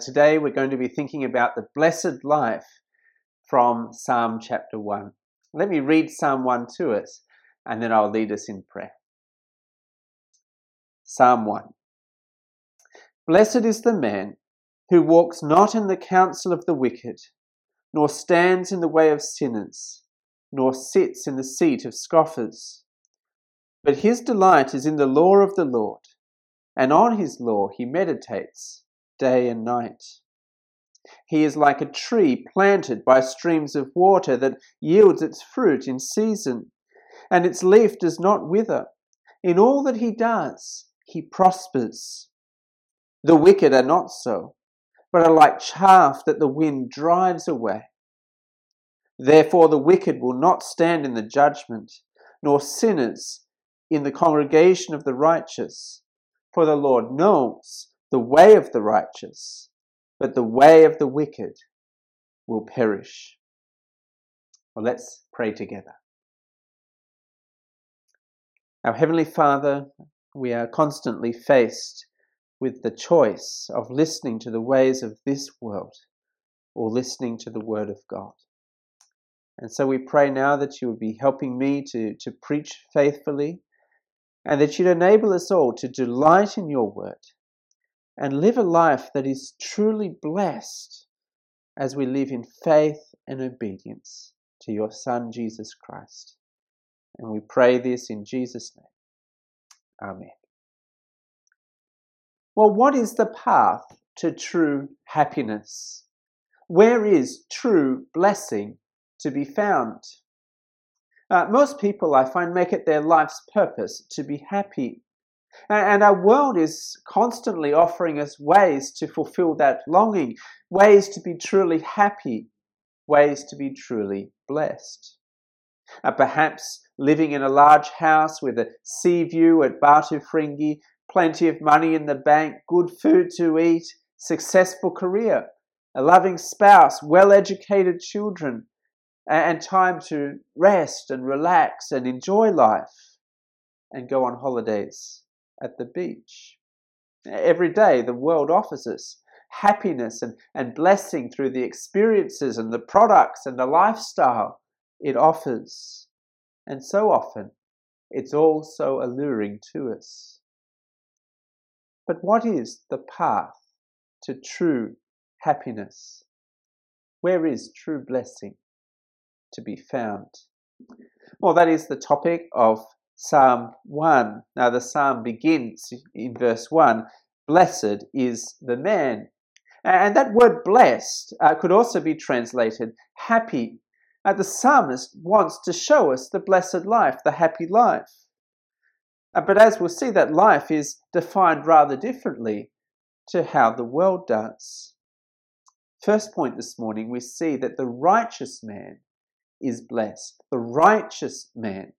today we're going to be thinking about the blessed life from Psalm chapter 1. Let me read Psalm 1 to us, and then I'll lead us in prayer. Psalm 1 Blessed is the man who walks not in the counsel of the wicked, nor stands in the way of sinners, nor sits in the seat of scoffers. But his delight is in the law of the Lord, and on his law he meditates day and night. He is like a tree planted by streams of water that yields its fruit in season, and its leaf does not wither. In all that he does, he prospers. The wicked are not so, but are like chaff that the wind drives away. Therefore, the wicked will not stand in the judgment, nor sinners in the congregation of the righteous. For the Lord knows the way of the righteous, but the way of the wicked will perish. Well, let's pray together. Our Heavenly Father, we are constantly faced with the choice of listening to the ways of this world or listening to the Word of God. And so we pray now that you would be helping me to, to preach faithfully and that you'd enable us all to delight in your Word and live a life that is truly blessed as we live in faith and obedience to your Son, Jesus Christ. And we pray this in Jesus' name. Amen. Well, what is the path to true happiness? Where is true blessing to be found? Uh, most people, I find, make it their life's purpose to be happy. And our world is constantly offering us ways to fulfill that longing, ways to be truly happy, ways to be truly blessed. Uh, perhaps living in a large house with a sea view at Batu Ferringhi, plenty of money in the bank, good food to eat, successful career, a loving spouse, well educated children, and time to rest and relax and enjoy life and go on holidays at the beach. Every day, the world offers us happiness and, and blessing through the experiences and the products and the lifestyle it offers. And so often, it's all so alluring to us. But what is the path to true happiness? Where is true blessing to be found? Well, that is the topic of Psalm 1. Now, the psalm begins in verse 1 Blessed is the man. And that word blessed uh, could also be translated happy. Uh, the psalmist wants to show us the blessed life, the happy life. Uh, but as we'll see, that life is defined rather differently to how the world does. First point this morning, we see that the righteous man is blessed. The righteous man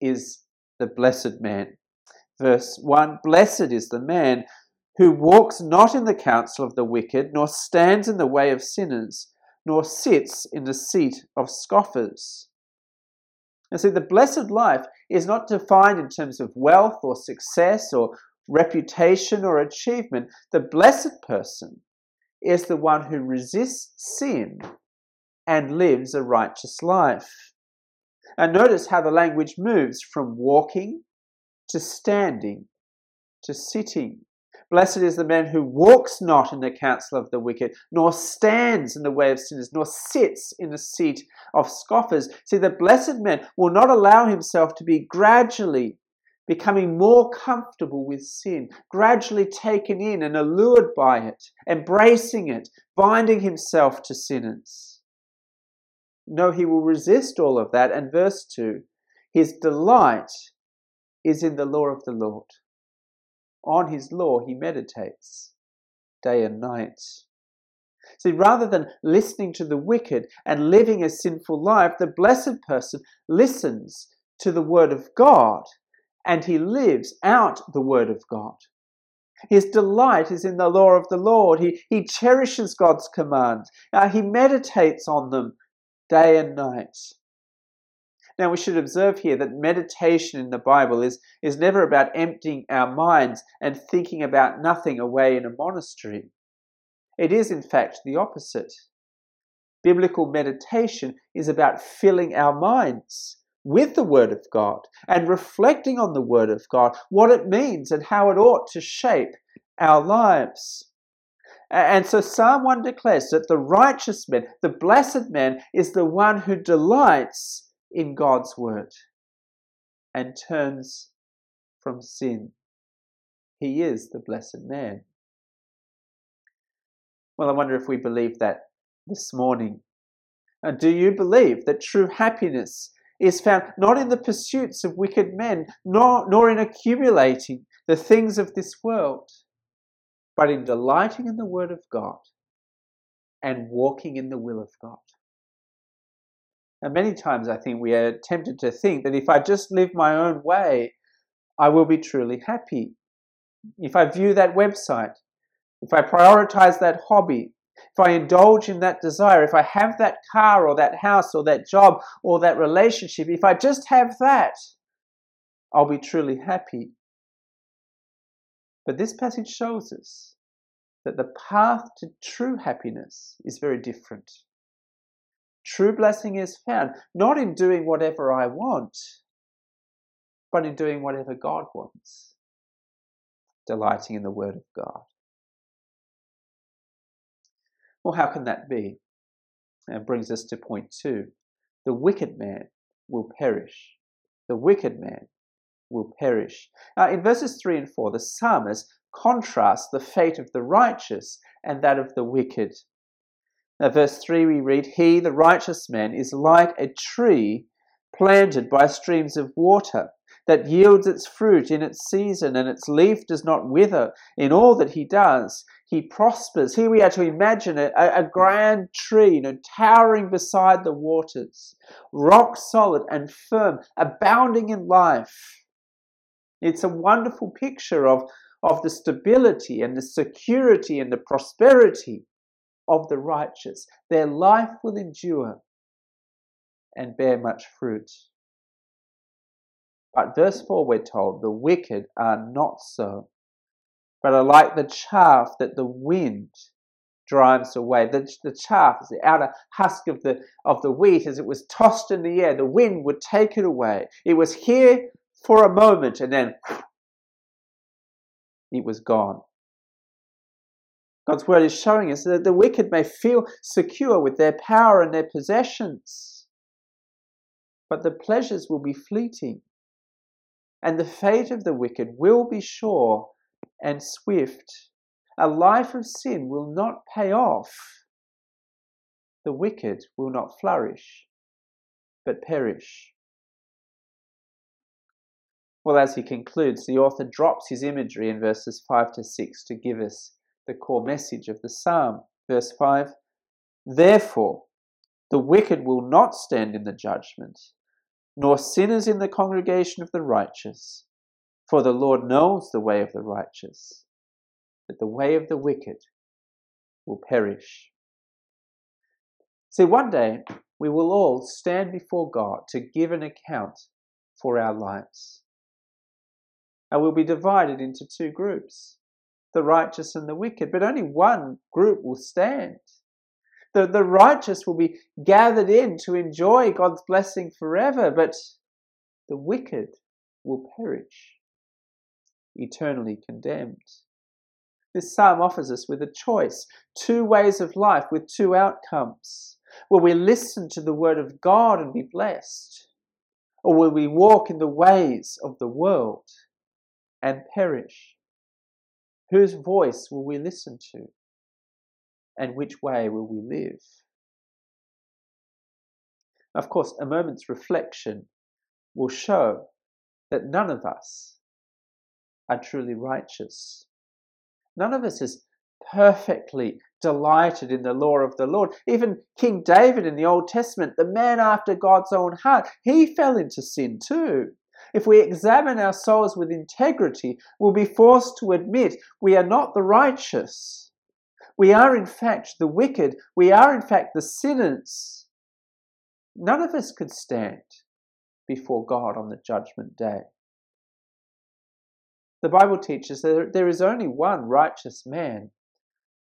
is the blessed man. Verse 1 Blessed is the man who walks not in the counsel of the wicked, nor stands in the way of sinners, nor sits in the seat of scoffers. And see, the blessed life is not defined in terms of wealth or success or reputation or achievement. The blessed person is the one who resists sin and lives a righteous life. And notice how the language moves from walking to standing to sitting. Blessed is the man who walks not in the counsel of the wicked, nor stands in the way of sinners, nor sits in the seat of scoffers. See, the blessed man will not allow himself to be gradually becoming more comfortable with sin, gradually taken in and allured by it, embracing it, binding himself to sinners. No, he will resist all of that. And verse 2 His delight is in the law of the Lord. On his law he meditates day and night. See, rather than listening to the wicked and living a sinful life, the blessed person listens to the word of God and he lives out the word of God. His delight is in the law of the Lord. He, he cherishes God's commands. Uh, he meditates on them day and night. Now, we should observe here that meditation in the Bible is, is never about emptying our minds and thinking about nothing away in a monastery. It is, in fact, the opposite. Biblical meditation is about filling our minds with the Word of God and reflecting on the Word of God, what it means and how it ought to shape our lives. And so Psalm 1 declares that the righteous man, the blessed man, is the one who delights in God's Word and turns from sin. He is the blessed man. Well, I wonder if we believe that this morning. And do you believe that true happiness is found not in the pursuits of wicked men, nor, nor in accumulating the things of this world, but in delighting in the Word of God and walking in the will of God? And many times I think we are tempted to think that if I just live my own way, I will be truly happy. If I view that website, if I prioritize that hobby, if I indulge in that desire, if I have that car or that house or that job or that relationship, if I just have that, I'll be truly happy. But this passage shows us that the path to true happiness is very different. True blessing is found not in doing whatever I want, but in doing whatever God wants, delighting in the Word of God. Well, how can that be? And brings us to point two. The wicked man will perish. The wicked man will perish. Now, in verses 3 and 4, the psalmist contrasts the fate of the righteous and that of the wicked. Now, verse 3 we read, He, the righteous man, is like a tree planted by streams of water that yields its fruit in its season and its leaf does not wither. In all that he does, he prospers. Here we are to imagine a, a grand tree, you know, towering beside the waters, rock solid and firm, abounding in life. It's a wonderful picture of, of the stability and the security and the prosperity of the righteous. Their life will endure and bear much fruit. But verse 4, we're told, the wicked are not so, but are like the chaff that the wind drives away. The, the chaff is the outer husk of the, of the wheat as it was tossed in the air. The wind would take it away. It was here for a moment and then it was gone. God's word is showing us that the wicked may feel secure with their power and their possessions, but the pleasures will be fleeting, and the fate of the wicked will be sure and swift. A life of sin will not pay off. The wicked will not flourish, but perish. Well, as he concludes, the author drops his imagery in verses 5 to 6 to give us the core message of the psalm. Verse 5 Therefore, the wicked will not stand in the judgment, nor sinners in the congregation of the righteous. For the Lord knows the way of the righteous, but the way of the wicked will perish. See, one day we will all stand before God to give an account for our lives. And we'll be divided into two groups the righteous and the wicked, but only one group will stand. The, the righteous will be gathered in to enjoy God's blessing forever, but the wicked will perish, eternally condemned. This psalm offers us with a choice, two ways of life with two outcomes. Will we listen to the word of God and be blessed? Or will we walk in the ways of the world and perish? Whose voice will we listen to? And which way will we live? Of course, a moment's reflection will show that none of us are truly righteous. None of us is perfectly delighted in the law of the Lord. Even King David in the Old Testament, the man after God's own heart, he fell into sin too if we examine our souls with integrity, we'll be forced to admit we are not the righteous. We are, in fact, the wicked. We are, in fact, the sinners. None of us could stand before God on the judgment day. The Bible teaches that there is only one righteous man,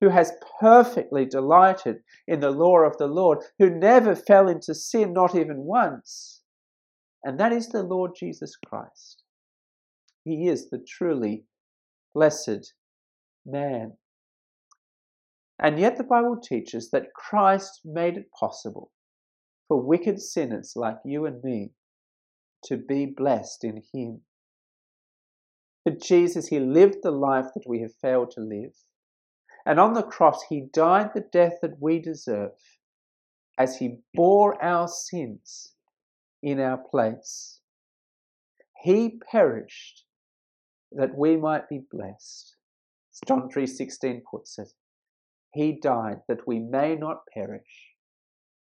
who has perfectly delighted in the law of the Lord, who never fell into sin, not even once. And that is the Lord Jesus Christ. He is the truly blessed man. And yet the Bible teaches that Christ made it possible for wicked sinners like you and me to be blessed in Him. For Jesus, He lived the life that we have failed to live. And on the cross, He died the death that we deserve as He bore our sins in our place. He perished that we might be blessed. John 3:16 puts it, he died that we may not perish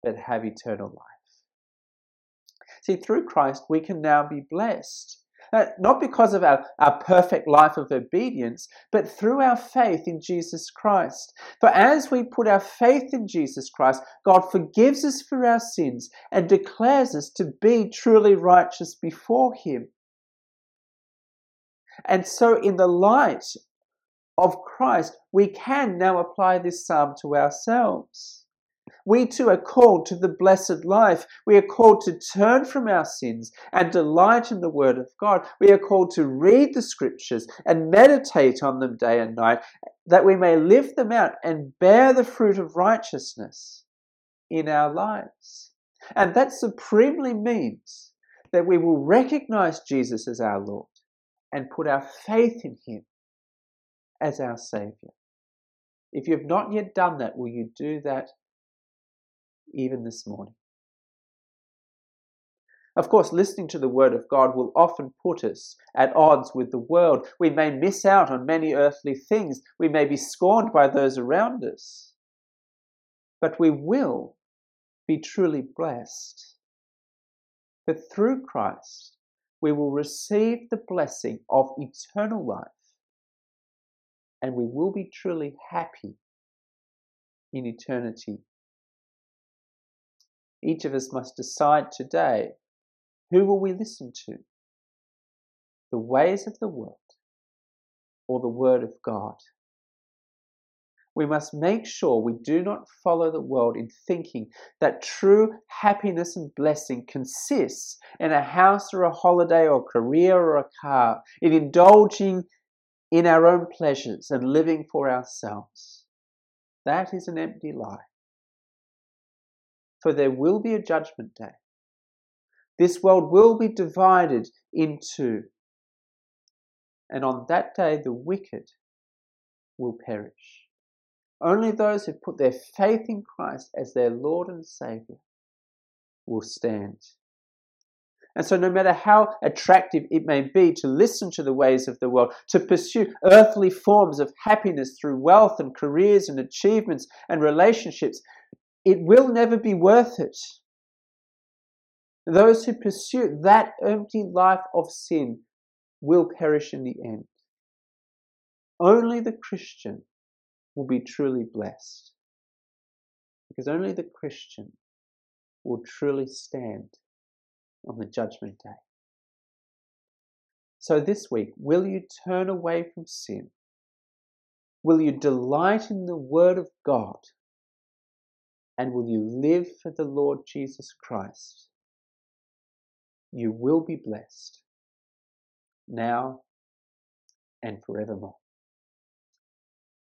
but have eternal life. See, through Christ we can now be blessed. Uh, not because of our, our perfect life of obedience, but through our faith in Jesus Christ. For as we put our faith in Jesus Christ, God forgives us for our sins and declares us to be truly righteous before Him. And so, in the light of Christ, we can now apply this psalm to ourselves. We too are called to the blessed life. We are called to turn from our sins and delight in the Word of God. We are called to read the Scriptures and meditate on them day and night, that we may live them out and bear the fruit of righteousness in our lives. And that supremely means that we will recognize Jesus as our Lord and put our faith in Him as our Savior. If you have not yet done that, will you do that even this morning. Of course, listening to the Word of God will often put us at odds with the world. We may miss out on many earthly things. We may be scorned by those around us. But we will be truly blessed. But through Christ, we will receive the blessing of eternal life and we will be truly happy in eternity each of us must decide today who will we listen to? The ways of the world or the word of God? We must make sure we do not follow the world in thinking that true happiness and blessing consists in a house or a holiday or a career or a car, in indulging in our own pleasures and living for ourselves. That is an empty lie for there will be a judgment day. This world will be divided in two. And on that day, the wicked will perish. Only those who put their faith in Christ as their Lord and Savior will stand. And so, no matter how attractive it may be to listen to the ways of the world, to pursue earthly forms of happiness through wealth and careers and achievements and relationships, it will never be worth it. Those who pursue that empty life of sin will perish in the end. Only the Christian will be truly blessed. Because only the Christian will truly stand on the judgment day. So this week, will you turn away from sin? Will you delight in the Word of God? And will you live for the Lord Jesus Christ, you will be blessed now and forevermore.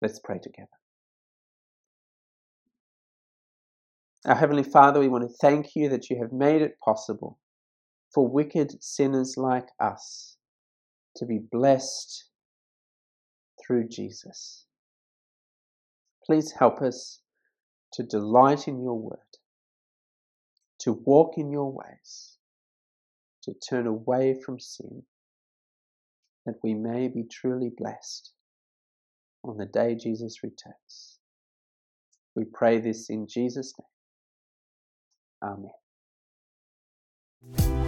Let's pray together. Our Heavenly Father, we want to thank you that you have made it possible for wicked sinners like us to be blessed through Jesus. Please help us to delight in your word, to walk in your ways, to turn away from sin, that we may be truly blessed on the day Jesus returns. We pray this in Jesus' name. Amen.